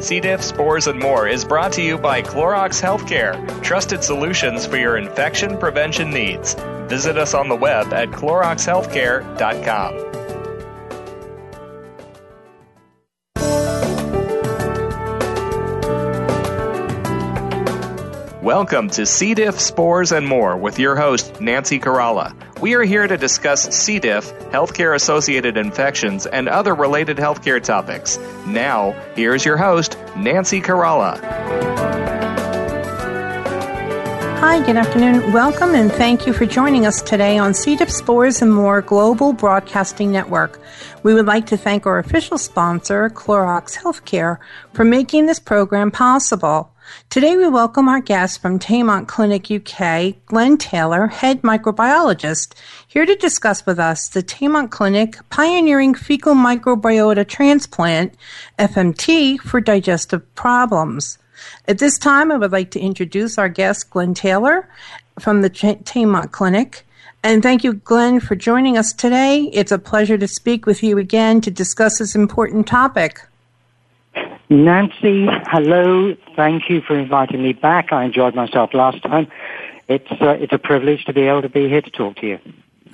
C. diff, spores, and more is brought to you by Clorox Healthcare, trusted solutions for your infection prevention needs. Visit us on the web at CloroxHealthcare.com. Welcome to C. diff, spores, and more with your host, Nancy Caralla. We are here to discuss C. diff, healthcare associated infections, and other related healthcare topics. Now, here's your host, Nancy Caralla. Hi, good afternoon. Welcome and thank you for joining us today on C. diff Spores and More Global Broadcasting Network. We would like to thank our official sponsor, Clorox Healthcare, for making this program possible. Today we welcome our guest from Taymount Clinic UK, Glenn Taylor, head microbiologist, here to discuss with us the Taymount Clinic pioneering fecal microbiota transplant, FMT, for digestive problems. At this time, I would like to introduce our guest, Glenn Taylor from the Taymount Clinic. And thank you, Glenn, for joining us today. It's a pleasure to speak with you again to discuss this important topic. Nancy, hello. Thank you for inviting me back. I enjoyed myself last time. It's, uh, it's a privilege to be able to be here to talk to you.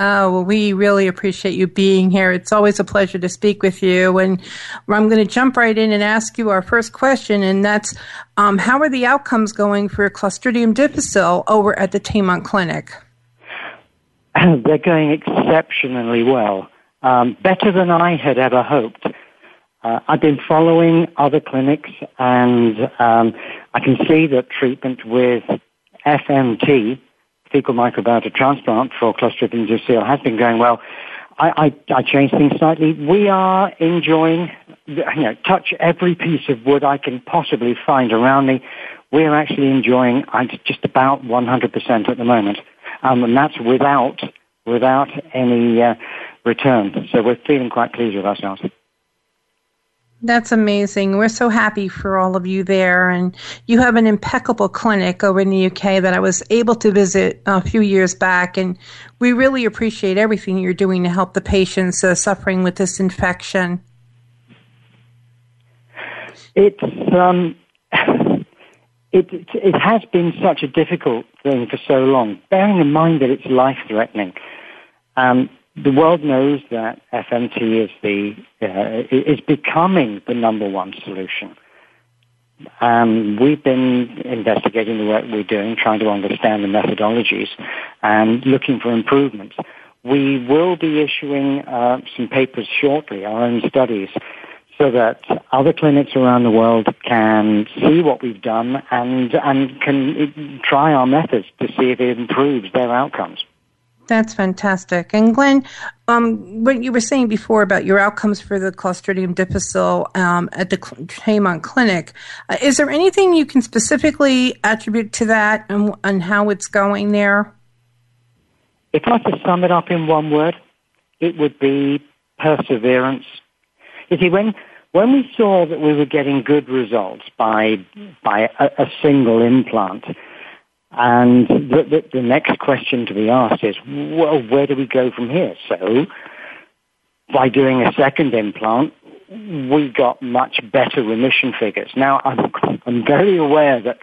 Oh, well, we really appreciate you being here. It's always a pleasure to speak with you. And I'm going to jump right in and ask you our first question, and that's um, how are the outcomes going for Clostridium difficile over at the Taymount Clinic? They're going exceptionally well, um, better than I had ever hoped. Uh, I've been following other clinics, and um, I can see that treatment with FMT, fecal microbiota transplant for Clostridium difficile has been going well. I, I, I changed things slightly. We are enjoying, you know, touch every piece of wood I can possibly find around me. We're actually enjoying just about 100% at the moment. Um, and that's without, without any uh, return. So we're feeling quite pleased with ourselves. That's amazing. We're so happy for all of you there. And you have an impeccable clinic over in the UK that I was able to visit a few years back. And we really appreciate everything you're doing to help the patients uh, suffering with this infection. It's, um, it, it has been such a difficult thing for so long, bearing in mind that it's life threatening. Um, the world knows that FMT is the uh, is becoming the number one solution. Um, we've been investigating the work we're doing, trying to understand the methodologies, and looking for improvements. We will be issuing uh, some papers shortly, our own studies, so that other clinics around the world can see what we've done and and can try our methods to see if it improves their outcomes. That's fantastic. And Glenn, um, what you were saying before about your outcomes for the Clostridium difficile um, at the Taymount Clinic, uh, is there anything you can specifically attribute to that and, and how it's going there? If I could sum it up in one word, it would be perseverance. You see, when when we saw that we were getting good results by by a, a single implant, and the, the, the, next question to be asked is, well, where do we go from here? So, by doing a second implant, we got much better remission figures. Now, I'm, I'm very aware that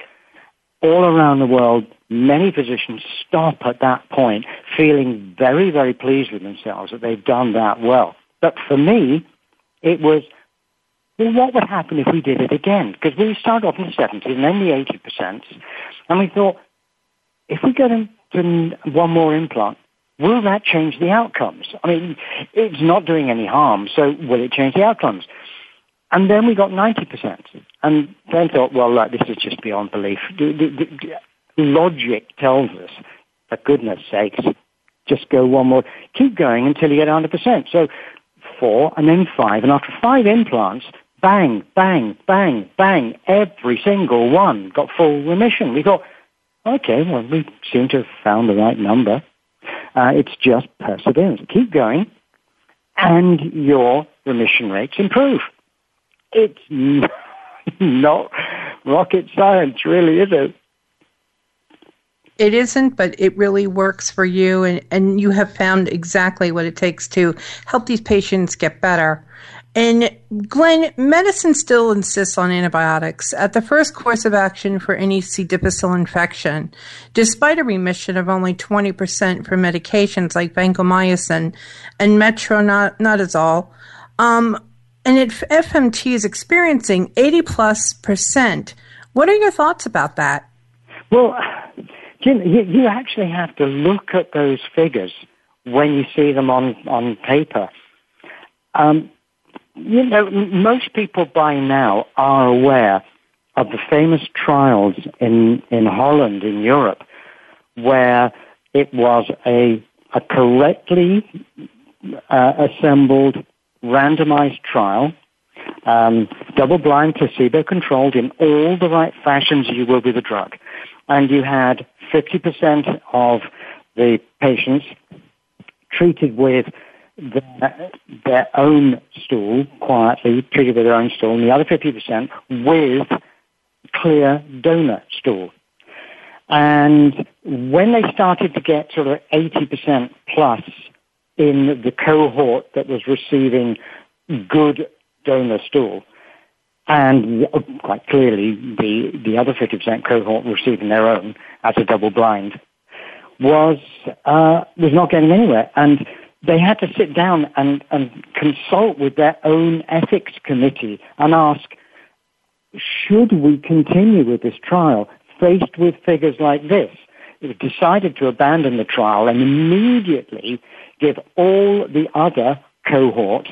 all around the world, many physicians stop at that point feeling very, very pleased with themselves that they've done that well. But for me, it was, well, what would happen if we did it again? Because we started off in the 70s and then the 80%, and we thought, if we get into one more implant, will that change the outcomes? I mean, it's not doing any harm, so will it change the outcomes? And then we got 90%. And then thought, well, this is just beyond belief. The, the, the logic tells us, for goodness sakes, just go one more, keep going until you get 100%. So four, and then five. And after five implants, bang, bang, bang, bang, every single one got full remission. We thought, okay, well, we seem to have found the right number. Uh, it's just perseverance. Keep going, and your remission rates improve. It's not rocket science, really, is it? It isn't, but it really works for you, and, and you have found exactly what it takes to help these patients get better. And Glenn, medicine still insists on antibiotics at the first course of action for any C. difficile infection, despite a remission of only 20% for medications like vancomycin and metronidazole. Um, and if FMT is experiencing 80 plus percent, what are your thoughts about that? Well, Jim, you, you actually have to look at those figures when you see them on, on paper. Um, you know, most people by now are aware of the famous trials in, in Holland, in Europe, where it was a, a correctly uh, assembled randomized trial, um, double-blind, placebo-controlled in all the right fashions you will with the drug. And you had 50% of the patients treated with their, their own stool, quietly treated with their own stool, and the other 50% with clear donor stool. And when they started to get sort of 80% plus in the cohort that was receiving good donor stool, and quite clearly the, the other 50% cohort receiving their own as a double blind, was, uh, was not getting anywhere. And they had to sit down and, and consult with their own ethics committee and ask, should we continue with this trial faced with figures like this? They decided to abandon the trial and immediately give all the other cohort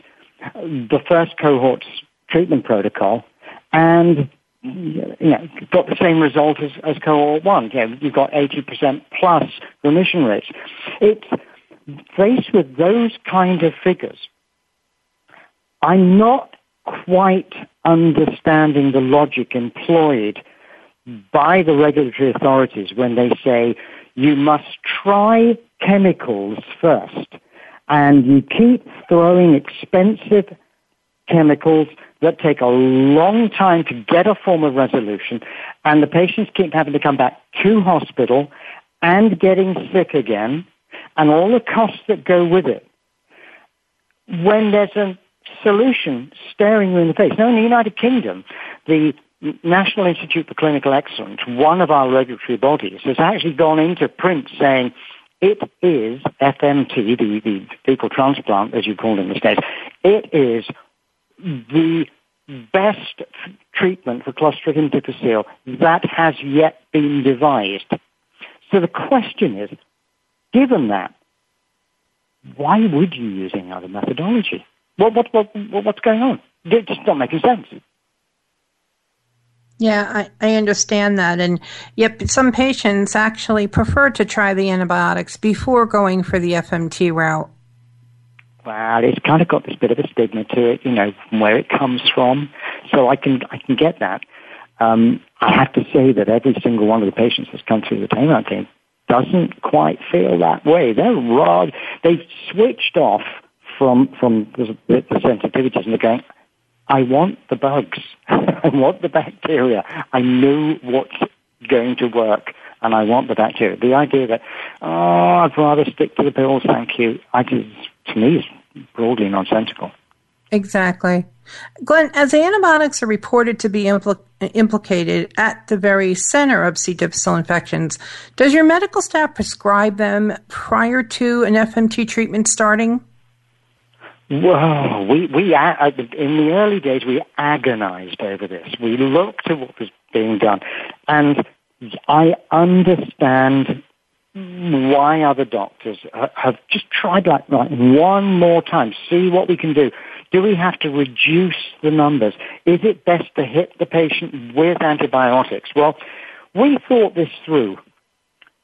the first cohort's treatment protocol and you know, got the same result as, as cohort one. You know, you've got 80% plus remission rates. It's, faced with those kind of figures, I'm not quite understanding the logic employed by the regulatory authorities when they say you must try chemicals first and you keep throwing expensive chemicals that take a long time to get a form of resolution and the patients keep having to come back to hospital and getting sick again and all the costs that go with it when there's a solution staring you in the face. Now, in the United Kingdom, the National Institute for Clinical Excellence, one of our regulatory bodies, has actually gone into print saying it is FMT, the, the fecal transplant, as you call it in the States, it is the best treatment for Clostridium difficile that has yet been devised. So the question is, Given that, why would you use any other methodology? What, what, what, what's going on? It's just not making sense. Yeah, I, I understand that. And yet, some patients actually prefer to try the antibiotics before going for the FMT route. Well, it's kind of got this bit of a stigma to it, you know, from where it comes from. So I can, I can get that. Um, I have to say that every single one of the patients that's come through the Taymount team doesn't quite feel that way. They're raw. They've switched off from from the, the sensitivities and they're going, I want the bugs. I want the bacteria. I know what's going to work and I want the bacteria. The idea that, oh, I'd rather stick to the pills, thank you, I just, to me is broadly nonsensical. Exactly. Glenn, as antibiotics are reported to be impl- implicated at the very center of C. difficile infections, does your medical staff prescribe them prior to an FMT treatment starting? Well, we, we, in the early days, we agonized over this. We looked at what was being done. And I understand why other doctors have just tried like, like one more time, see what we can do. Do we have to reduce the numbers? Is it best to hit the patient with antibiotics? Well, we thought this through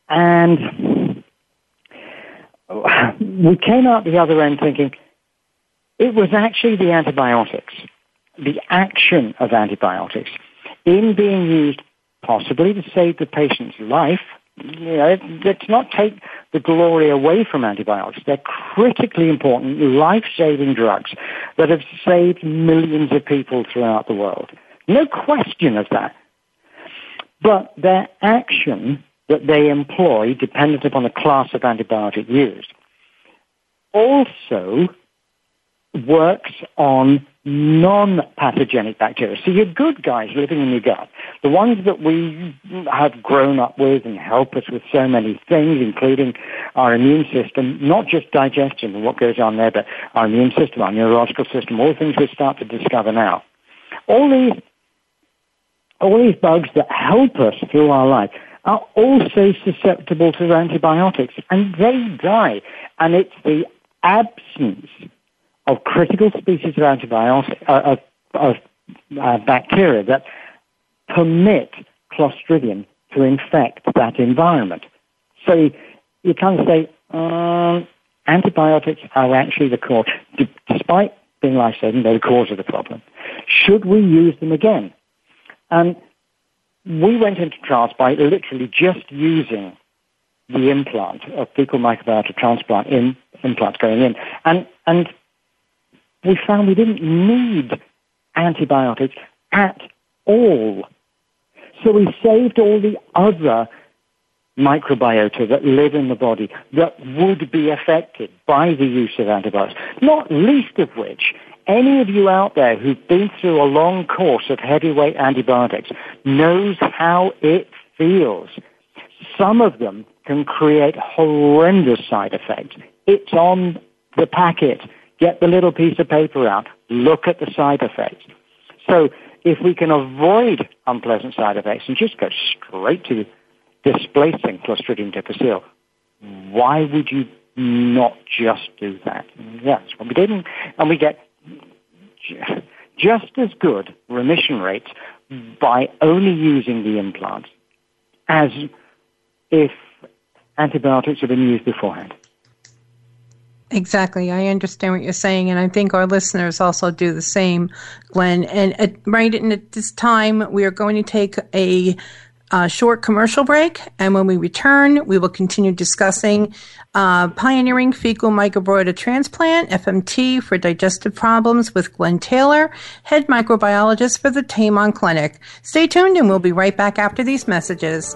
and we came out the other end thinking, it was actually the antibiotics, the action of antibiotics in being used possibly to save the patient's life. You know, let's not take the glory away from antibiotics. They're critically important, life-saving drugs that have saved millions of people throughout the world. No question of that. But their action that they employ, dependent upon the class of antibiotic used, also works on non-pathogenic bacteria. So your good guys living in your gut, the ones that we have grown up with and help us with so many things, including our immune system, not just digestion and what goes on there, but our immune system, our neurological system, all the things we start to discover now. All these, all these bugs that help us through our life are also susceptible to antibiotics and they die. And it's the absence of critical species of antibiotic uh, of, of uh, bacteria that permit Clostridium to infect that environment. So you kind of say um, antibiotics are actually the cause, despite being life-saving, they're the cause of the problem. Should we use them again? And we went into trials by literally just using the implant of fecal microbiota transplant in implants going in, and and we found we didn't need antibiotics at all. So we saved all the other microbiota that live in the body that would be affected by the use of antibiotics, not least of which any of you out there who've been through a long course of heavyweight antibiotics knows how it feels. Some of them can create horrendous side effects. It's on the packet. Get the little piece of paper out. Look at the side effects. So if we can avoid unpleasant side effects and just go straight to displacing Clostridium difficile, why would you not just do that? That's what we did. And we get just as good remission rates by only using the implants as if antibiotics had been used beforehand. Exactly. I understand what you're saying, and I think our listeners also do the same, Glenn. And at, right at this time, we are going to take a, a, short commercial break, and when we return, we will continue discussing uh, pioneering fecal microbiota transplant (FMT) for digestive problems with Glenn Taylor, head microbiologist for the Taymount Clinic. Stay tuned, and we'll be right back after these messages.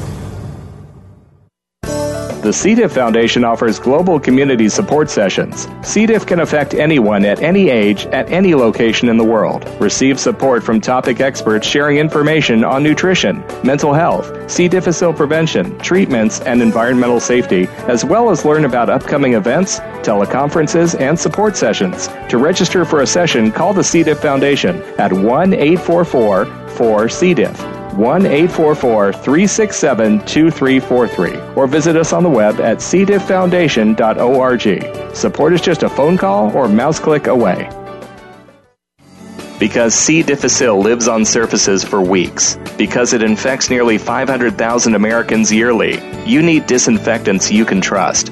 The C. diff Foundation offers global community support sessions. C. diff can affect anyone at any age, at any location in the world. Receive support from topic experts sharing information on nutrition, mental health, C. difficile prevention, treatments, and environmental safety, as well as learn about upcoming events, teleconferences, and support sessions. To register for a session, call the C. diff Foundation at 1 844 4 C. diff. 1 844 367 2343 or visit us on the web at cdifffoundation.org. Support is just a phone call or mouse click away. Because C. difficile lives on surfaces for weeks, because it infects nearly 500,000 Americans yearly, you need disinfectants you can trust.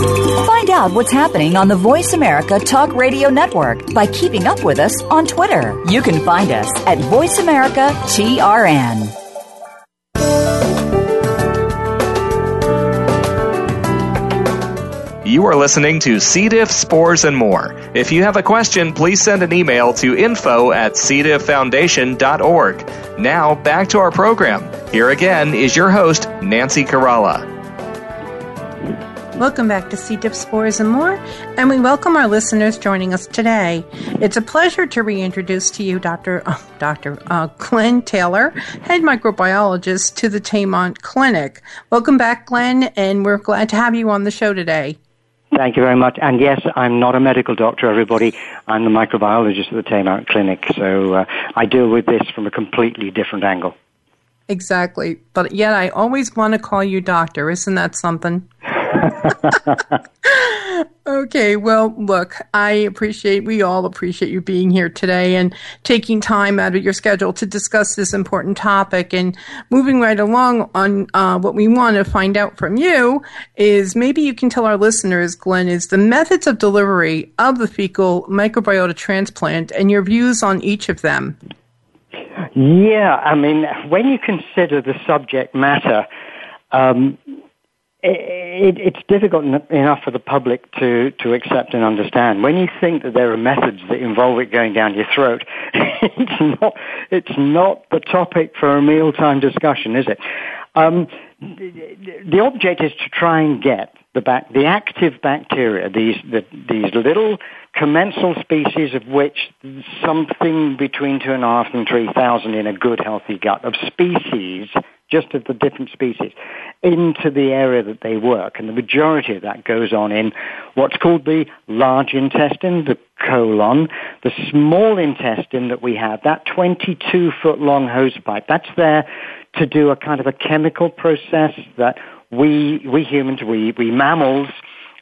Find out what's happening on the Voice America Talk Radio Network by keeping up with us on Twitter. You can find us at Voice America TRN. You are listening to C. diff, spores, and more. If you have a question, please send an email to info at cdifffoundation.org. Now, back to our program. Here again is your host, Nancy Caralla. Welcome back to C. diff, spores, and more, and we welcome our listeners joining us today. It's a pleasure to reintroduce to you Dr. Uh, Dr. Uh, Glenn Taylor, head microbiologist to the Taymount Clinic. Welcome back, Glenn, and we're glad to have you on the show today. Thank you very much. And yes, I'm not a medical doctor, everybody. I'm the microbiologist at the Taymount Clinic, so uh, I deal with this from a completely different angle. Exactly. But yet I always want to call you doctor. Isn't that something? okay, well, look, I appreciate, we all appreciate you being here today and taking time out of your schedule to discuss this important topic. And moving right along on uh, what we want to find out from you is maybe you can tell our listeners, Glenn, is the methods of delivery of the fecal microbiota transplant and your views on each of them. Yeah, I mean, when you consider the subject matter, um, it, it's difficult enough for the public to, to accept and understand. When you think that there are methods that involve it going down your throat, it's not, it's not the topic for a mealtime discussion, is it? Um, the, the object is to try and get the, bac- the active bacteria, these, the, these little commensal species of which something between two and a half and three thousand in a good healthy gut of species just of the different species, into the area that they work. And the majority of that goes on in what's called the large intestine, the colon, the small intestine that we have, that 22 foot long hose pipe. That's there to do a kind of a chemical process that we, we humans, we, we mammals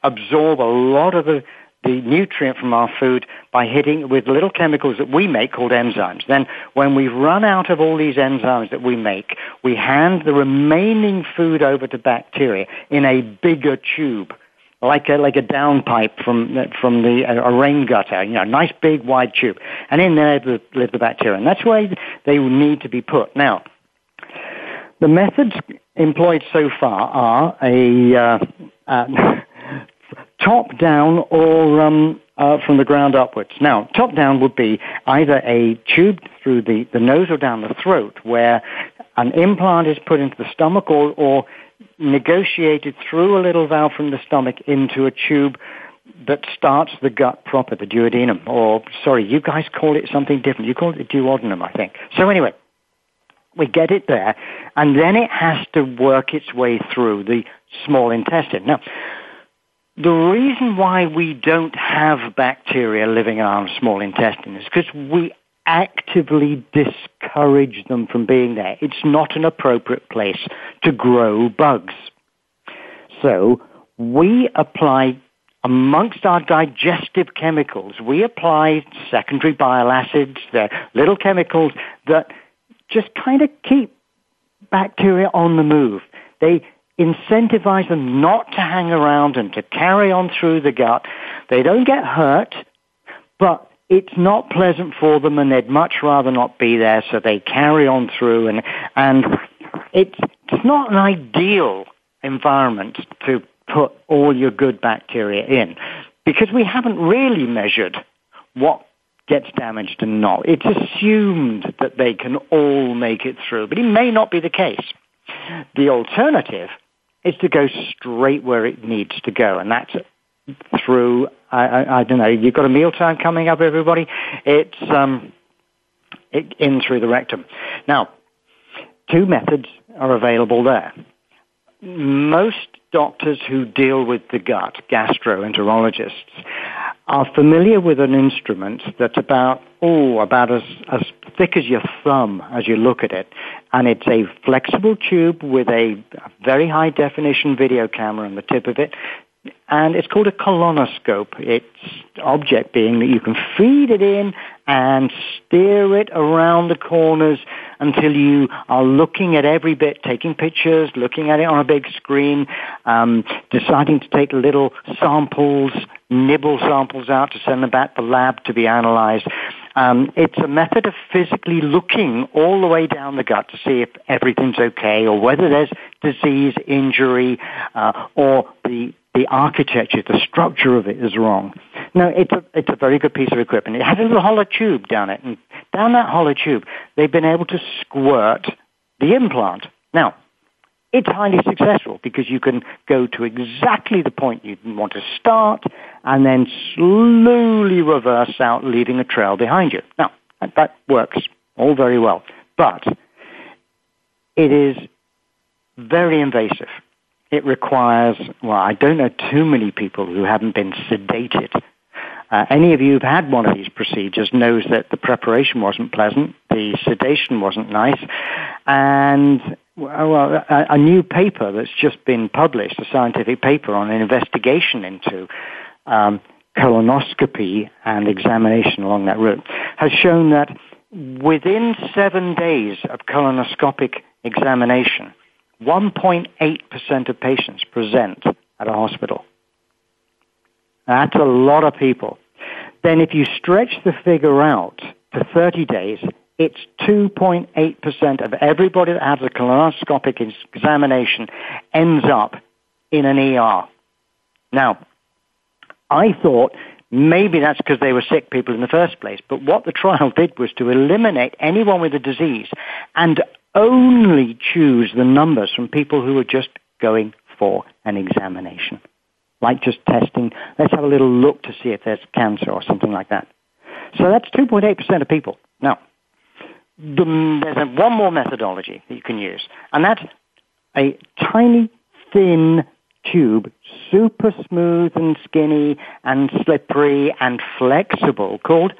absorb a lot of the the nutrient from our food by hitting it with little chemicals that we make called enzymes. Then when we run out of all these enzymes that we make, we hand the remaining food over to bacteria in a bigger tube. Like a, like a downpipe from, from the, a rain gutter, you know, a nice big wide tube. And in there live the bacteria. And that's where they need to be put. Now, the methods employed so far are a, uh, uh, top down or um, uh, from the ground upwards. Now, top down would be either a tube through the, the nose or down the throat where an implant is put into the stomach or, or negotiated through a little valve from the stomach into a tube that starts the gut proper, the duodenum, or sorry, you guys call it something different. You call it the duodenum, I think. So anyway, we get it there, and then it has to work its way through the small intestine. Now, the reason why we don't have bacteria living in our small intestine is because we actively discourage them from being there. It's not an appropriate place to grow bugs. So we apply amongst our digestive chemicals, we apply secondary bile acids, the little chemicals that just kind of keep bacteria on the move. They incentivize them not to hang around and to carry on through the gut. They don't get hurt, but it's not pleasant for them and they'd much rather not be there, so they carry on through and, and it's, it's not an ideal environment to put all your good bacteria in because we haven't really measured what gets damaged and not. It's assumed that they can all make it through, but it may not be the case. The alternative is to go straight where it needs to go, and that's through. I, I, I don't know. You've got a mealtime coming up, everybody. It's um, it, in through the rectum. Now, two methods are available there. Most doctors who deal with the gut, gastroenterologists, are familiar with an instrument that's about, oh, about as, as thick as your thumb as you look at it. And it's a flexible tube with a very high definition video camera on the tip of it. And it's called a colonoscope. Its object being that you can feed it in and steer it around the corners until you are looking at every bit, taking pictures, looking at it on a big screen, um, deciding to take little samples, nibble samples out to send them back to the lab to be analyzed. Um, it's a method of physically looking all the way down the gut to see if everything's okay or whether there's disease, injury, uh, or the the architecture, the structure of it is wrong. No, it's a, it's a very good piece of equipment. It has a little hollow tube down it, and down that hollow tube, they've been able to squirt the implant. Now, it's highly successful because you can go to exactly the point you want to start and then slowly reverse out, leaving a trail behind you. Now, that works all very well, but it is very invasive. It requires, well, I don't know too many people who haven't been sedated. Uh, any of you who've had one of these procedures knows that the preparation wasn't pleasant, the sedation wasn't nice, and well, a, a, new paper that's just been published, a scientific paper on an investigation into um, colonoscopy and examination along that route, has shown that within seven days of colonoscopic examination, 1.8% of patients present at a hospital. That's a lot of people. Then if you stretch the figure out to 30 days, it's 2.8% of everybody that has a colonoscopic examination ends up in an ER. Now, I thought maybe that's because they were sick people in the first place, but what the trial did was to eliminate anyone with a disease and only choose the numbers from people who were just going for an examination. Like just testing, let's have a little look to see if there's cancer or something like that. So that's 2.8% of people. Now, the, there's a, one more methodology that you can use, and that's a tiny, thin tube, super smooth and skinny and slippery and flexible, called,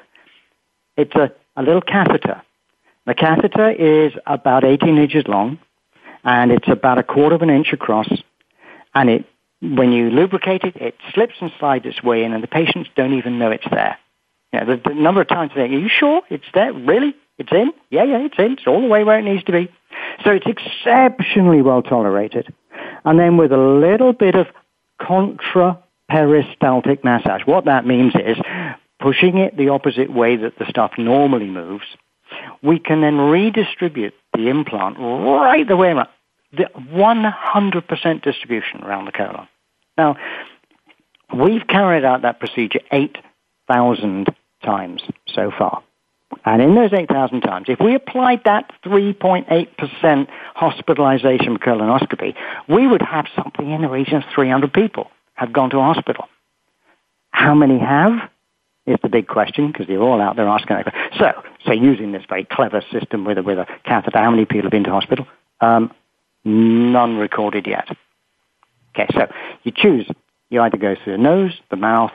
it's a, a little catheter. The catheter is about 18 inches long, and it's about a quarter of an inch across, and it, when you lubricate it, it slips and slides its way in, and the patients don't even know it's there. You know, the, the number of times they, are you sure it's there? Really? It's in? Yeah, yeah, it's in. It's all the way where it needs to be. So it's exceptionally well tolerated. And then with a little bit of contra-peristaltic massage. What that means is pushing it the opposite way that the stuff normally moves. We can then redistribute the implant right the way around. The 100% distribution around the colon. Now, we've carried out that procedure 8,000 times so far. And in those 8,000 times, if we applied that 3.8% hospitalization for colonoscopy, we would have something in the region of 300 people have gone to hospital. How many have? Is the big question because they're all out there asking. So, so using this very clever system with a, with a catheter, how many people have been to hospital? Um, none recorded yet. Okay, so you choose. You either go through the nose, the mouth,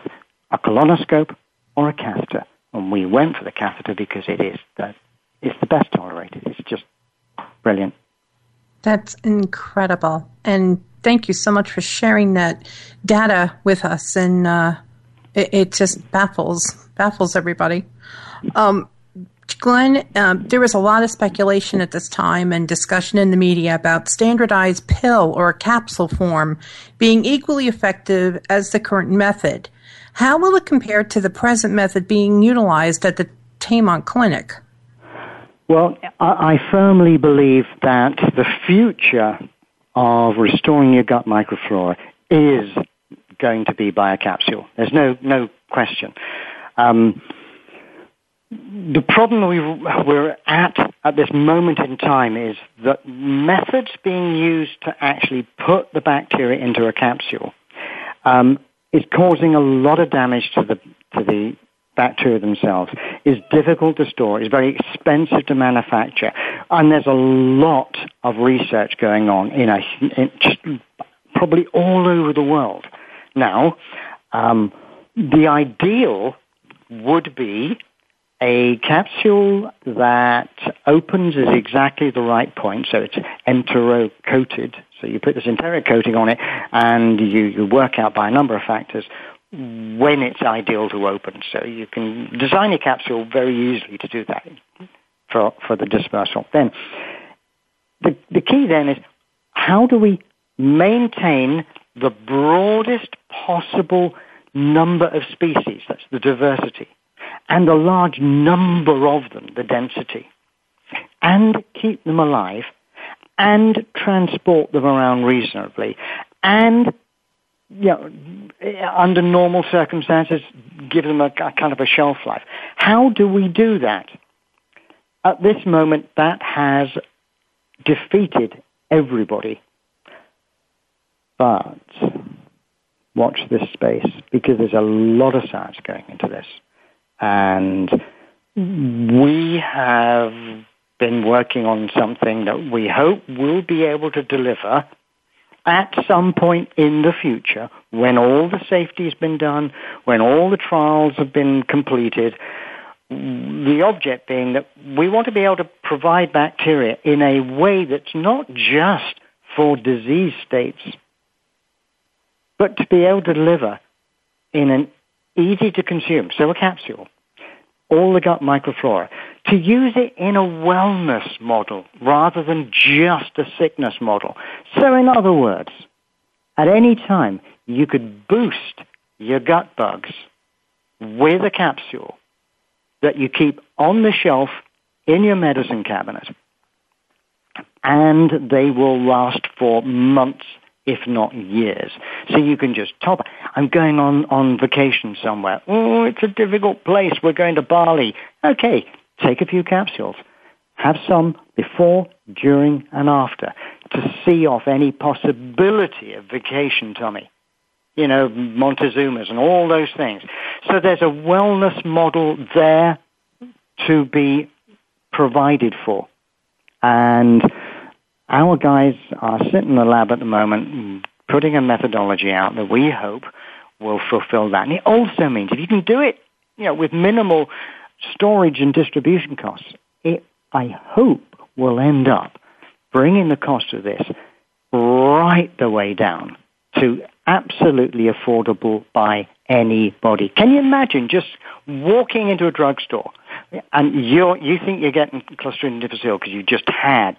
a colonoscope, or a catheter. And we went for the catheter because it is the, it's the best tolerated. It's just brilliant. That's incredible. And thank you so much for sharing that data with us. And uh, it, it, just baffles baffles everybody. Um, Glenn, um, there was a lot of speculation at this time and discussion in the media about standardized pill or capsule form being equally effective as the current method. How will it compare to the present method being utilized at the Taymount Clinic? Well, I firmly believe that the future of restoring your gut microflora is going to be by a capsule. There's no, no question. Um, the problem we, we're at at this moment in time is that methods being used to actually put the bacteria into a capsule um, is causing a lot of damage to the to the bacteria themselves. is difficult to store. It's very expensive to manufacture, and there's a lot of research going on in, a, in probably all over the world now. Um, the ideal would be a capsule that opens at exactly the right point, so it's enterocoated. You put this enteric coating on it, and you, you work out by a number of factors when it's ideal to open. So you can design a capsule very easily to do that for, for the dispersal. Then the, the key then is how do we maintain the broadest possible number of species, that's the diversity, and a large number of them, the density, and keep them alive and transport them around reasonably and you know, under normal circumstances, give them a, a, kind of a shelf life. How do we do that? At this moment, that has defeated everybody But watch this space because there's a lot of science going into this. And we have been working on something that we hope will be able to deliver at some point in the future when all the safety has been done, when all the trials have been completed, the object being that we want to be able to provide bacteria in a way that's not just for disease states, but to be able to deliver in an easy to consume, so a capsule, all the gut microflora, to use it in a wellness model rather than just a sickness model. So in other words, at any time, you could boost your gut bugs with a capsule that you keep on the shelf in your medicine cabinet. And they will last for months if not years. So you can just top. I'm going on, on vacation somewhere. Oh, it's a difficult place. We're going to Bali. Okay, take a few capsules. Have some before, during, and after to see off any possibility of vacation tummy. You know, Montezuma's and all those things. So there's a wellness model there to be provided for. And our guys are sitting in the lab at the moment putting a methodology out that we hope will fulfill that. And it also means if you can do it, you know, with minimal storage and distribution costs, it, I hope, will end up bringing the cost of this right the way down to absolutely affordable by anybody. Can you imagine just walking into a drugstore and you're, you think you're getting Clostridium difficile because you just had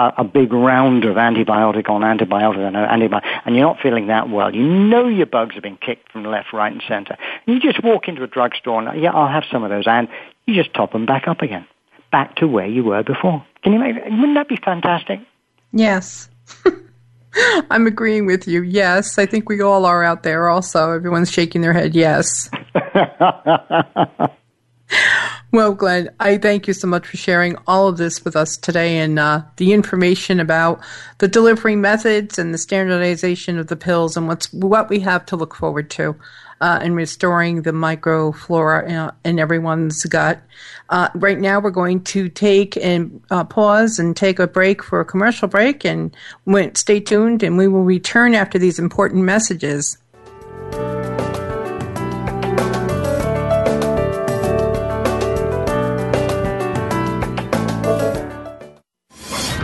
a, a, big round of antibiotic on antibiotic on uh, antibiotic, and you're not feeling that well. You know your bugs have been kicked from left, right, and center. And you just walk into a drugstore and yeah, I'll have some of those, and you just top them back up again, back to where you were before. Can you make? Wouldn't that be fantastic? Yes. I'm agreeing with you. Yes, I think we all are out there also. Everyone's shaking their head. Yes. well, Glenn, I thank you so much for sharing all of this with us today and uh, the information about the delivery methods and the standardization of the pills and what's what we have to look forward to uh, in restoring the microflora in, in everyone's gut. Uh, right now, we're going to take and uh, pause and take a break for a commercial break, and stay tuned, and we will return after these important messages.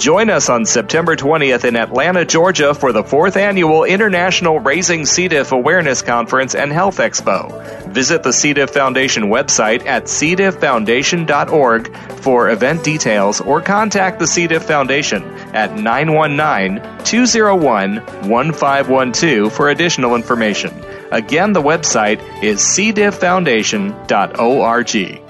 Join us on September 20th in Atlanta, Georgia for the fourth annual International Raising C. diff Awareness Conference and Health Expo. Visit the C. diff Foundation website at cdifffoundation.org for event details or contact the C. diff Foundation at 919 201 1512 for additional information. Again, the website is cdifffoundation.org.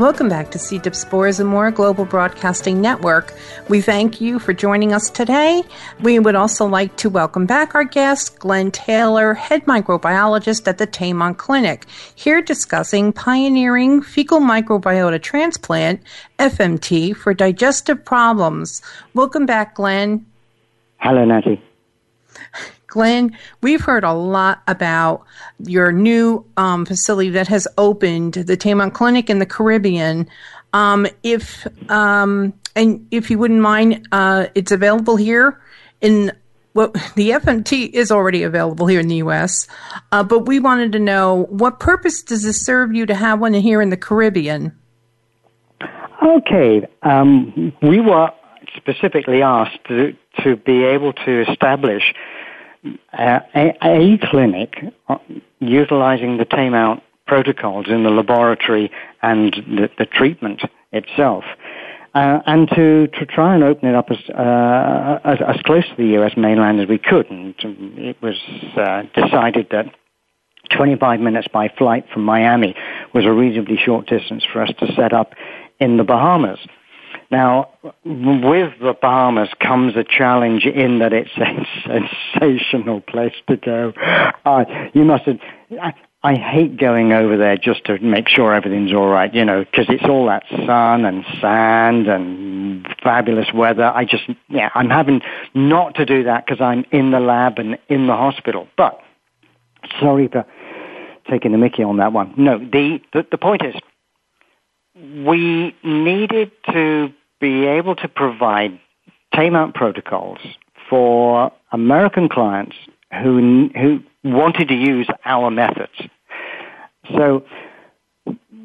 Welcome back to C. diff Spores and More Global Broadcasting Network. We thank you for joining us today. We would also like to welcome back our guest, Glenn Taylor, head microbiologist at the Taymount Clinic, here discussing pioneering fecal microbiota transplant, FMT, for digestive problems. Welcome back, Glenn. Hello, Natty. Glenn, we've heard a lot about your new um, facility that has opened, the Taymount Clinic in the Caribbean. Um, if um, and if you wouldn't mind, uh, it's available here in well, the FMT is already available here in the U.S., uh, but we wanted to know what purpose does this serve you to have one here in the Caribbean? Okay, um, we were specifically asked to, to be able to establish uh, a, a, clinic uh, utilizing the Taymount protocols in the laboratory and the, the treatment itself. Uh, and to, to try and open it up as, uh, as, as close to the U.S. mainland as we could. And it was uh, decided that 25 minutes by flight from Miami was a reasonably short distance for us to set up in the Bahamas. Now, with the Bahamas comes a challenge in that it's a sensational place to go. Uh, you must have, I, I hate going over there just to make sure everything's all right, you know, because it's all that sun and sand and fabulous weather. I just, yeah, I'm having not to do that because I'm in the lab and in the hospital. But sorry for taking the Mickey on that one. No, the, the, the point is, we needed to be able to provide Taymount protocols for American clients who, who wanted to use our methods. So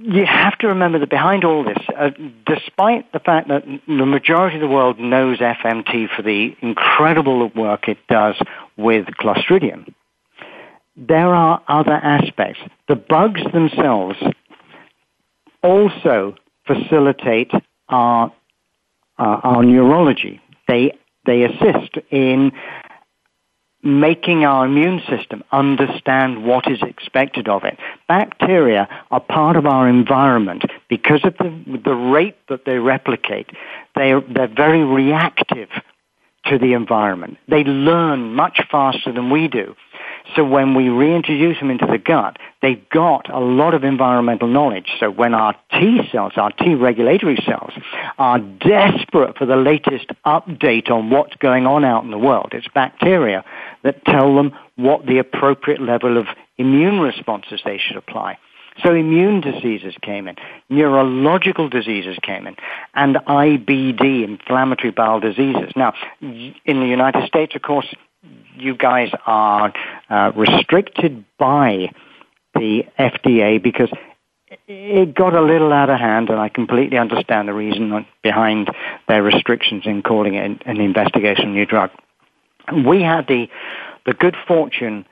you have to remember that behind all this, uh, despite the fact that the majority of the world knows FMT for the incredible work it does with Clostridium, there are other aspects. The bugs themselves also facilitate our uh, our neurology. They they assist in making our immune system understand what is expected of it. Bacteria are part of our environment because of the, the rate that they replicate. They, they're very reactive to the environment. They learn much faster than we do. So when we reintroduce them into the gut, they've got a lot of environmental knowledge. So when our T cells, our T regulatory cells, are desperate for the latest update on what's going on out in the world, it's bacteria that tell them what the appropriate level of immune responses they should apply. So immune diseases came in, neurological diseases came in, and IBD, inflammatory bowel diseases. Now, in the United States, of course, you guys are uh, restricted by the FDA because it got a little out of hand, and I completely understand the reason behind their restrictions in calling it an investigation new drug. We had the the good fortune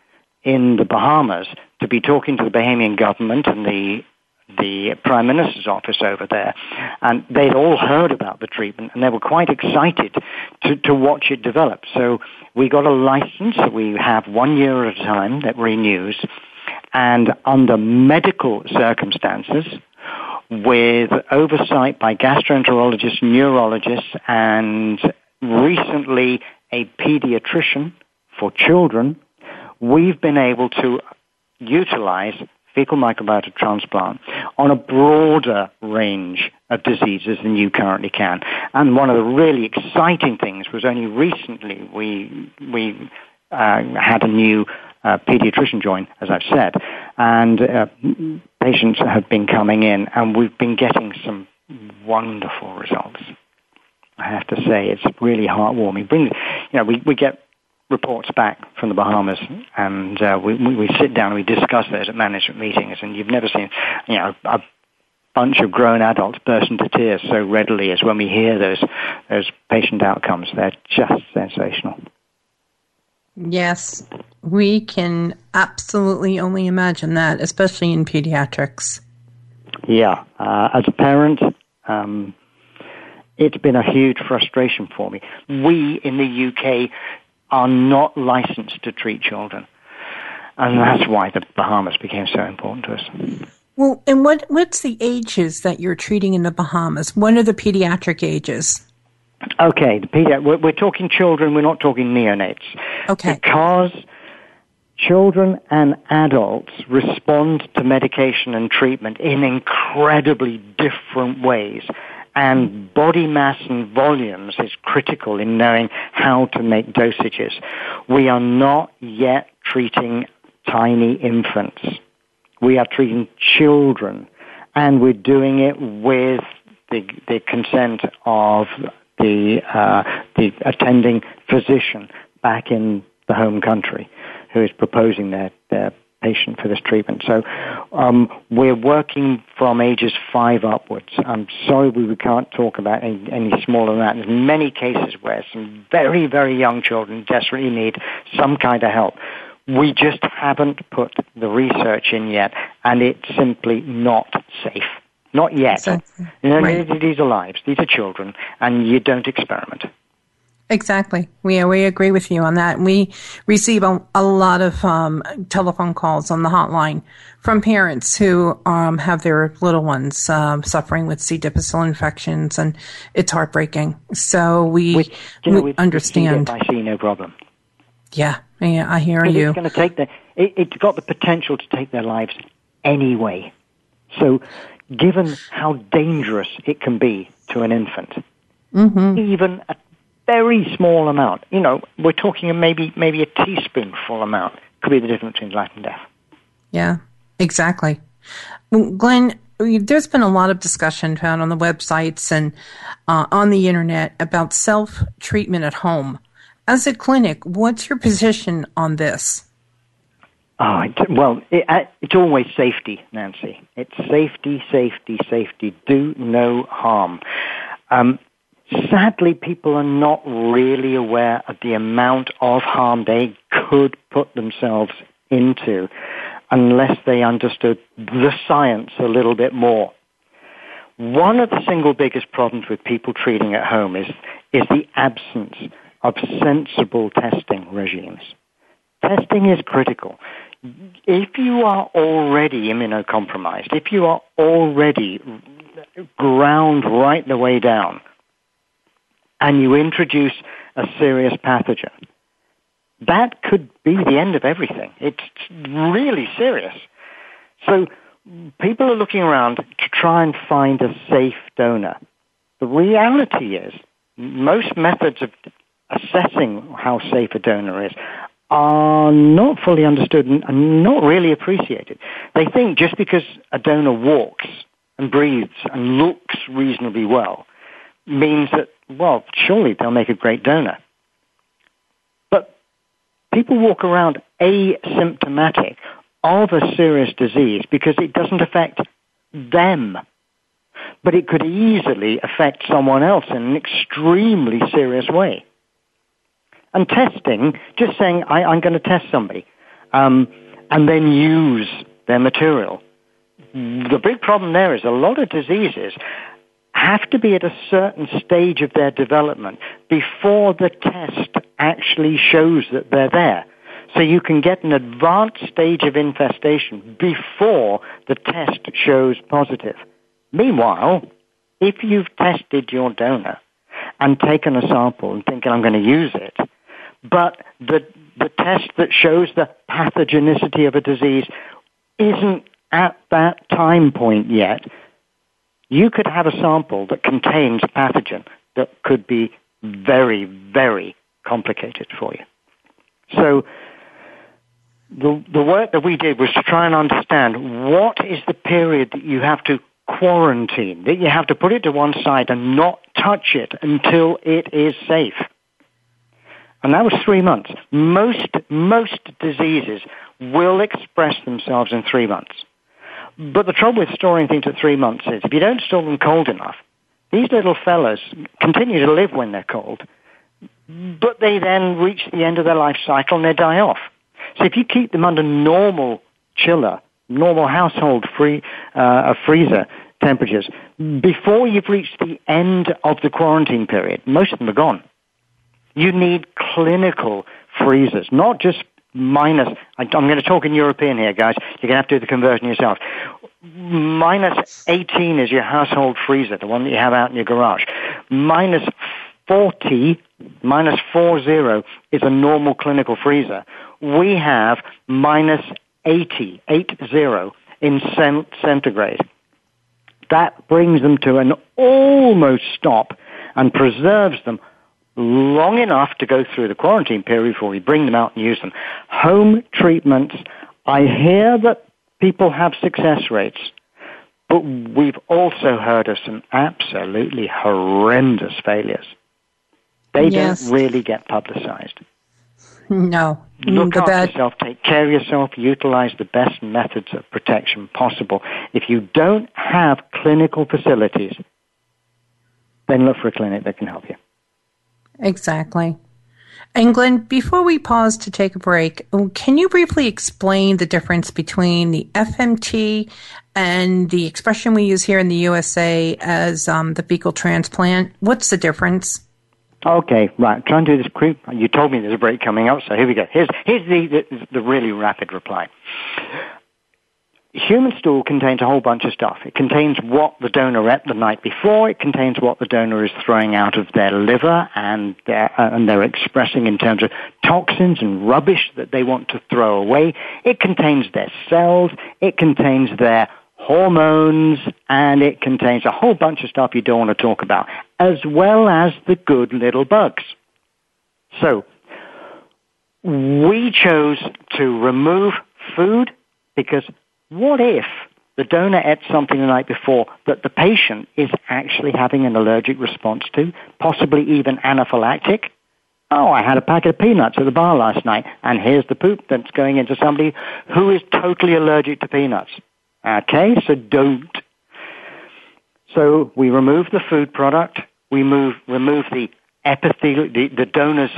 in the Bahamas to be talking to the Bahamian government and the the Prime Minister's office over there, and they'd all heard about the treatment, and they were quite excited to, to watch it develop. So we got a license we have one year at a time that renews, and under medical circumstances, with oversight by gastroenterologists, neurologists, and recently a pediatrician for children, we've been able to utilize fecal microbiota transplant on a broader range of diseases than you currently can. And one of the really exciting things was only recently we, we uh, had a new uh, pediatrician join, as I've said, and uh, patients have been coming in, and we've been getting some wonderful results. I have to say, it's really heartwarming. Bring, you know, we, we get reports back from the Bahamas, and uh, we, we sit down and we discuss those at management meetings. And you've never seen, you know, a bunch of grown adults burst into tears so readily as when we hear those those patient outcomes. They're just sensational. Yes, we can absolutely only imagine that, especially in pediatrics. Yeah, uh, as a parent. Um, it's been a huge frustration for me. We in the UK are not licensed to treat children. And that's why the Bahamas became so important to us. Well, and what what's the ages that you're treating in the Bahamas? What are the pediatric ages? Okay, the pedi- we're, we're talking children. We're not talking neonates. Okay. Because children and adults respond to medication and treatment in incredibly different ways. And body mass and volumes is critical in knowing how to make dosages. We are not yet treating tiny infants. We are treating children. And we're doing it with the, the consent of the, uh, the attending physician back in the home country who is proposing their, their patient for this treatment. So um, we're working from ages five upwards. I'm sorry we can't talk about any, any smaller than that. There's many cases where some very, very young children desperately need some kind of help. We just haven't put the research in yet, and it's simply not safe. Not yet. Exactly. You know, Right. These are lives. These are children, and you don't experiment. Exactly. We we agree with you on that. We receive a, a lot of um, telephone calls on the hotline from parents who um, have their little ones um, suffering with C. difficile infections, and it's heartbreaking. So we, Which, you know, we understand. I see no problem. yeah, yeah, I hear you. It's going to take the, it, it's got the potential to take their lives anyway. So, given how dangerous it can be to an infant, Mm-hmm. even a very small amount, you know, we're talking maybe maybe a teaspoonful amount could be the difference between life and death. Yeah, exactly. Glenn, there's been a lot of discussion found on the websites and uh, on the internet about self treatment at home. As a clinic, what's your position on this? Oh, well, it, uh, it's always safety, Nancy. It's safety, safety, safety. Do no harm. Um, sadly, people are not really aware of the amount of harm they could put themselves into unless they understood the science a little bit more. One of the single biggest problems with people treating at home is, is the absence of sensible testing regimes. Testing is critical. If you are already immunocompromised, if you are already ground right the way down, and you introduce a serious pathogen, that could be the end of everything. It's really serious. So people are looking around to try and find a safe donor. The reality is most methods of assessing how safe a donor is are not fully understood and not really appreciated. They think just because a donor walks and breathes and looks reasonably well means that, well, surely they'll make a great donor. But people walk around asymptomatic of a serious disease because it doesn't affect them. But it could easily affect someone else in an extremely serious way. And testing, just saying, I, am going to test somebody, um, and then use their material. The big problem there is a lot of diseases have to be at a certain stage of their development before the test actually shows that they're there. So you can get an advanced stage of infestation before the test shows positive. Meanwhile, if you've tested your donor and taken a sample and thinking I'm going to use it, but the, the test that shows the pathogenicity of a disease isn't at that time point yet, you could have a sample that contains a pathogen that could be very, very complicated for you. So the, the work that we did was to try and understand what is the period that you have to quarantine, that you have to put it to one side and not touch it until it is safe. And that was three months. Most, most diseases will express themselves in three months. But the trouble with storing things at three months is if you don't store them cold enough, these little fellas continue to live when they're cold, but they then reach the end of their life cycle and they die off. So if you keep them under normal chiller, normal household free, uh, freezer temperatures, before you've reached the end of the quarantine period, most of them are gone. You need clinical freezers, not just minus. I'm going to talk in European here, guys. You're going to have to do the conversion yourself. minus 18 is your household freezer, the one that you have out in your garage. Minus 40, minus 40 is a normal clinical freezer. We have minus 80, 80 in centigrade. That brings them to an almost stop and preserves them long enough to go through the quarantine period before we bring them out and use them. Home treatments, I hear that people have success rates, but we've also heard of some absolutely horrendous failures. They yes. don't really get publicized. No. Mm, look the after bad... yourself, take care of yourself, utilize the best methods of protection possible. If you don't have clinical facilities, then look for a clinic that can help you. Exactly. And Glenn, before we pause to take a break, can you briefly explain the difference between the FMT and the expression we use here in the USA as um, the fecal transplant? What's the difference? Okay, right. Try and do this quick. You told me there's a break coming up, so here we go. Here's, here's the, the, the really rapid reply. Human stool contains a whole bunch of stuff. It contains what the donor ate the night before. It contains what the donor is throwing out of their liver and they're, uh, and they're expressing in terms of toxins and rubbish that they want to throw away. It contains their cells. It contains their hormones, and it contains a whole bunch of stuff you don't want to talk about, as well as the good little bugs. So, we chose to remove food because what if the donor ate something the night before that the patient is actually having an allergic response to, possibly even anaphylactic? Oh, I had a packet of peanuts at the bar last night, and here's the poop that's going into somebody who is totally allergic to peanuts. Okay, so don't. So we remove the food product, we move, remove the epithelial, the, the donor's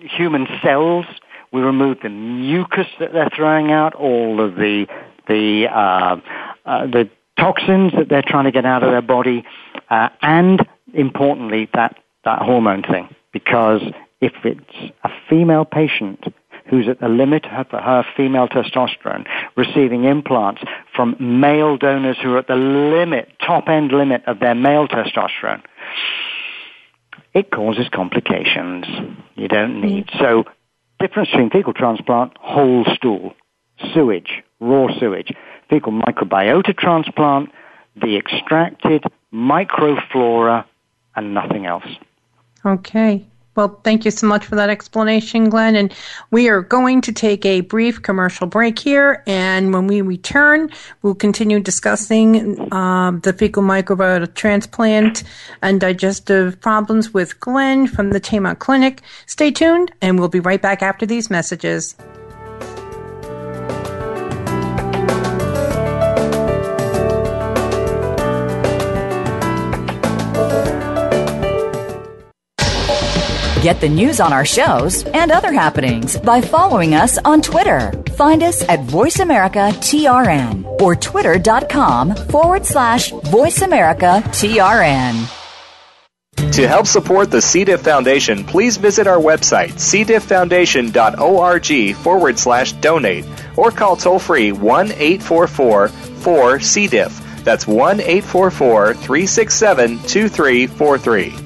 human cells, we remove the mucus that they're throwing out, all of the, the, uh, uh, the toxins that they're trying to get out of their body, uh, and importantly, that, that hormone thing. Because if it's a female patient who's at the limit of her female testosterone, receiving implants from male donors who are at the limit, top end limit of their male testosterone, it causes complications you don't need. So, difference between fecal transplant, whole stool, sewage, raw sewage, fecal microbiota transplant, the extracted microflora, and nothing else. Okay. Well, thank you so much for that explanation, Glenn. And we are going to take a brief commercial break here. And when we return, we'll continue discussing um, the fecal microbiota transplant and digestive problems with Glenn from the Taymount Clinic. Stay tuned, and we'll be right back after these messages. Get the news on our shows and other happenings by following us on Twitter. Find us at VoiceAmericaTRN or twitter.com forward slash VoiceAmericaTRN. To help support the C. diff Foundation, please visit our website, cdifffoundation.org forward slash donate, or call toll free 1 844 4 C. diff. That's 1 844 367 2343.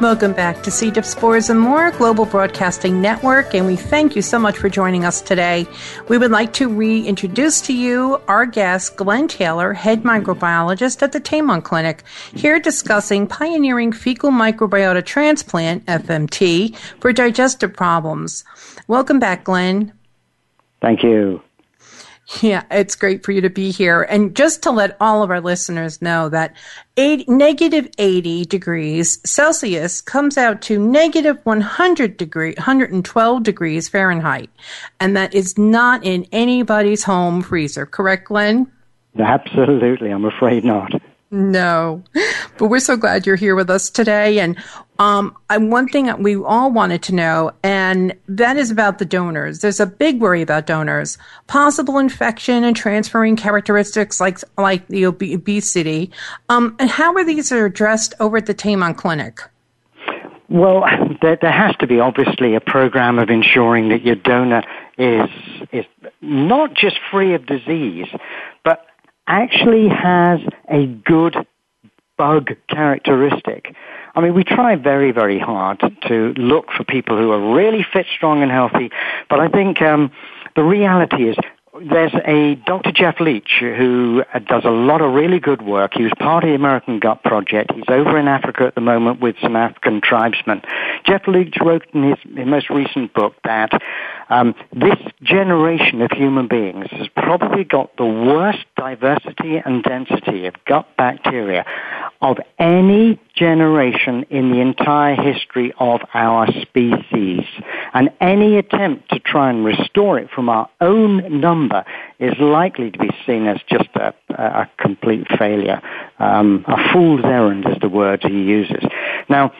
Welcome back to C. diff Spores and More, Global Broadcasting Network, and we thank you so much for joining us today. We would like to reintroduce to you our guest, Glenn Taylor, head microbiologist at the Taymount Clinic, here discussing pioneering fecal microbiota transplant, FMT, for digestive problems. Welcome back, Glenn. Thank you. Yeah, it's great for you to be here. And just to let all of our listeners know that 80, negative 80 degrees Celsius comes out to negative 100 degree, 112 degrees Fahrenheit. And that is not in anybody's home freezer, correct, Glenn? Absolutely. I'm afraid not. No, but we're so glad you're here with us today. And um, one thing that we all wanted to know, and that is about the donors. There's a big worry about donors, possible infection and transferring characteristics like like the obesity. Um, and how are these addressed over at the Taymount Clinic? Well, there, there has to be obviously a program of ensuring that your donor is is not just free of disease, but actually has a good bug characteristic. I mean, we try very, very hard to look for people who are really fit, strong, and healthy, but I think um, the reality is there's a Dr. Jeff Leach who does a lot of really good work. He was part of the American Gut Project. He's over in Africa at the moment with some African tribesmen. Jeff Leach wrote in his, his most recent book that um, this generation of human beings has probably got the worst diversity and density of gut bacteria of any generation in the entire history of our species. And any attempt to try and restore it from our own number is likely to be seen as just a, a complete failure. Um, a fool's errand is the word he uses. Now,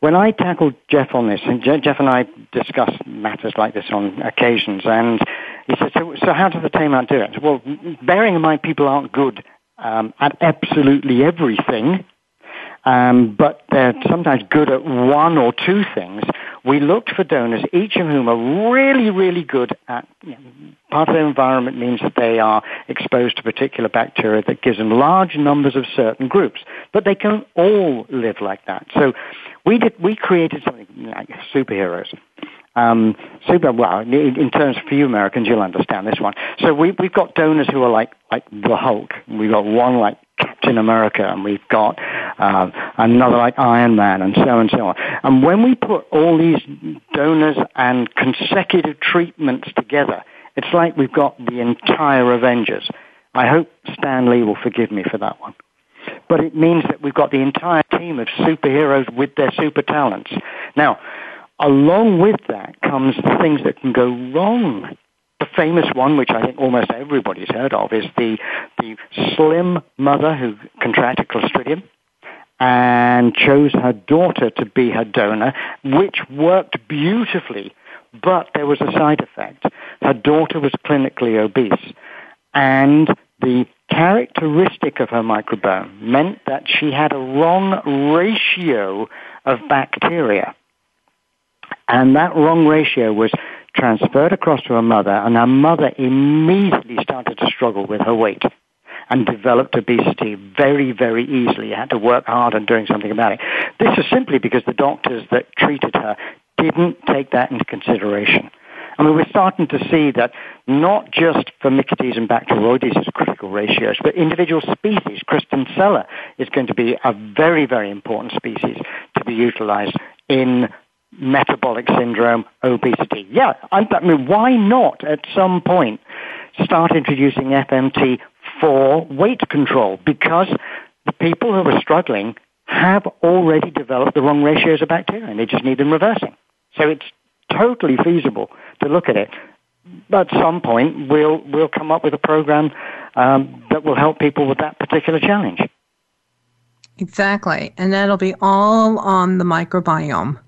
when I tackled Jeff on this, and Jeff and I discuss matters like this on occasions, and he said, so, so how does the Taymount do it? Well, bearing in mind people aren't good um, at absolutely everything, um, but they're sometimes good at one or two things. We looked for donors, each of whom are really, really good at you know, part of their environment means that they are exposed to particular bacteria that gives them large numbers of certain groups, but they can't all live like that. So we did, we created something like superheroes. Um, super well in, terms of you Americans, you'll understand this one. So we, we've got donors who are like like the Hulk. We've got one like Captain America, and we've got uh, another like Iron Man, and so on and so on. And when we put all these donors and consecutive treatments together, it's like we've got the entire Avengers. I hope Stan Lee will forgive me for that one. But it means that we've got the entire team of superheroes with their super talents. Now, along with that comes the things that can go wrong. The famous one, which I think almost everybody's heard of, is the, the slim mother who contracted Clostridium and chose her daughter to be her donor, which worked beautifully, but there was a side effect. Her daughter was clinically obese, and the characteristic of her microbiome meant that she had a wrong ratio of bacteria. And that wrong ratio was transferred across to her mother, and her mother immediately started to struggle with her weight and developed obesity very, very easily. Had to work hard on doing something about it. This is simply because the doctors that treated her didn't take that into consideration. I mean, we're starting to see that not just Firmicutes and Bacteroides is critical ratios, but individual species. Christensenella is going to be a very, very important species to be utilized in metabolic syndrome, obesity. Yeah, I mean, why not at some point start introducing FMT for weight control? Because the people who are struggling have already developed the wrong ratios of bacteria and they just need them reversing. So it's totally feasible to look at it. At some point, we'll, we'll come up with a program um, that will help people with that particular challenge. Exactly. And that'll be all on the microbiome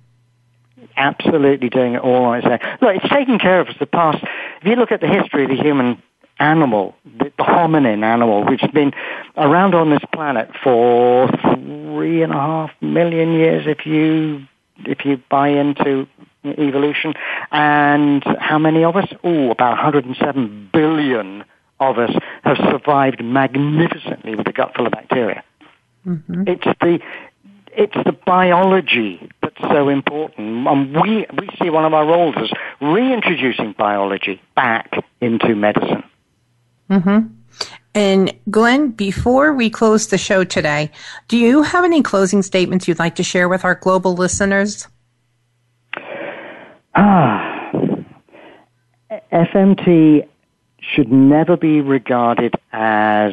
absolutely doing it all on its own. Look, it's taken care of us the past. If you look at the history of the human animal, the, the hominin animal, which has been around on this planet for three and a half million years, if you if you buy into evolution. And how many of us? Oh, about 107 billion of us have survived magnificently with a gut full of bacteria. Mm-hmm. It's the it's the biology that's so important. And we, we see one of our roles as reintroducing biology back into medicine. Mm-hmm. And Glenn, before we close the show today, do you have any closing statements you'd like to share with our global listeners? Ah, FMT should never be regarded as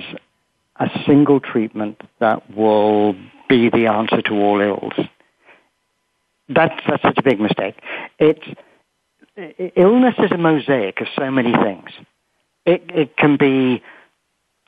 a single treatment that will be the answer to all ills. That's, that's such a big mistake. It's, illness is a mosaic of so many things. It, it can be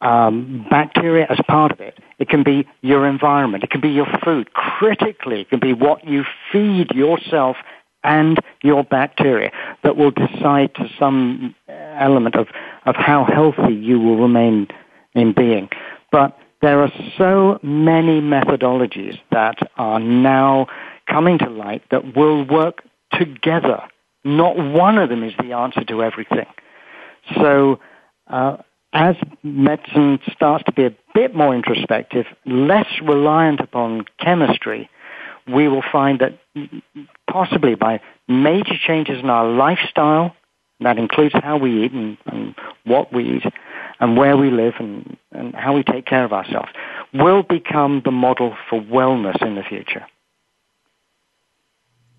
um, bacteria as part of it. It can be your environment. It can be your food. Critically, it can be what you feed yourself and your bacteria that will decide to some element of, of how healthy you will remain in being. But there are so many methodologies that are now coming to light that will work together. Not one of them is the answer to everything. So, uh, as medicine starts to be a bit more introspective, less reliant upon chemistry, we will find that possibly by major changes in our lifestyle, that includes how we eat and, and what we eat and where we live and, and how we take care of ourselves, will become the model for wellness in the future.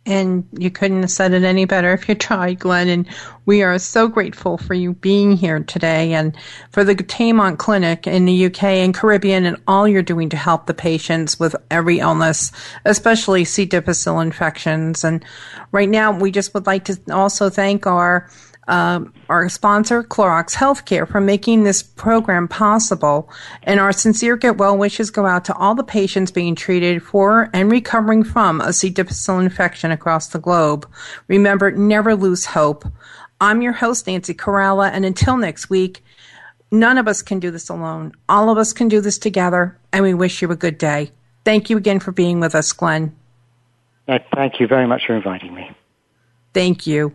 And you couldn't have said it any better if you tried, Glenn. And we are so grateful for you being here today and for the Taymount Clinic in the UK and Caribbean and all you're doing to help the patients with every illness, especially C. difficile infections. And right now, we just would like to also thank our um, our sponsor, Clorox Healthcare, for making this program possible. And our sincere get well wishes go out to all the patients being treated for and recovering from a C. difficile infection across the globe. Remember, never lose hope. I'm your host, Nancy Caralla, and until next week, none of us can do this alone. All of us can do this together, and we wish you a good day. Thank you again for being with us, Glenn. Thank you very much for inviting me. Thank you.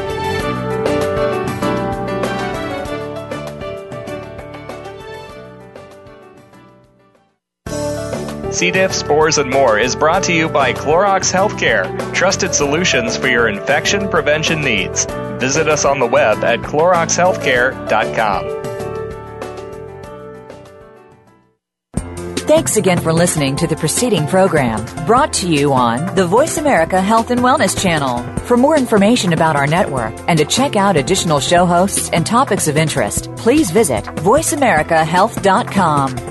C. diff, spores, and more is brought to you by Clorox Healthcare, trusted solutions for your infection prevention needs. Visit us on the web at cloroxhealthcare.com. Thanks again for listening to the preceding program brought to you on the Voice America Health and Wellness Channel. For more information about our network and to check out additional show hosts and topics of interest, please visit voiceamericahealth.com.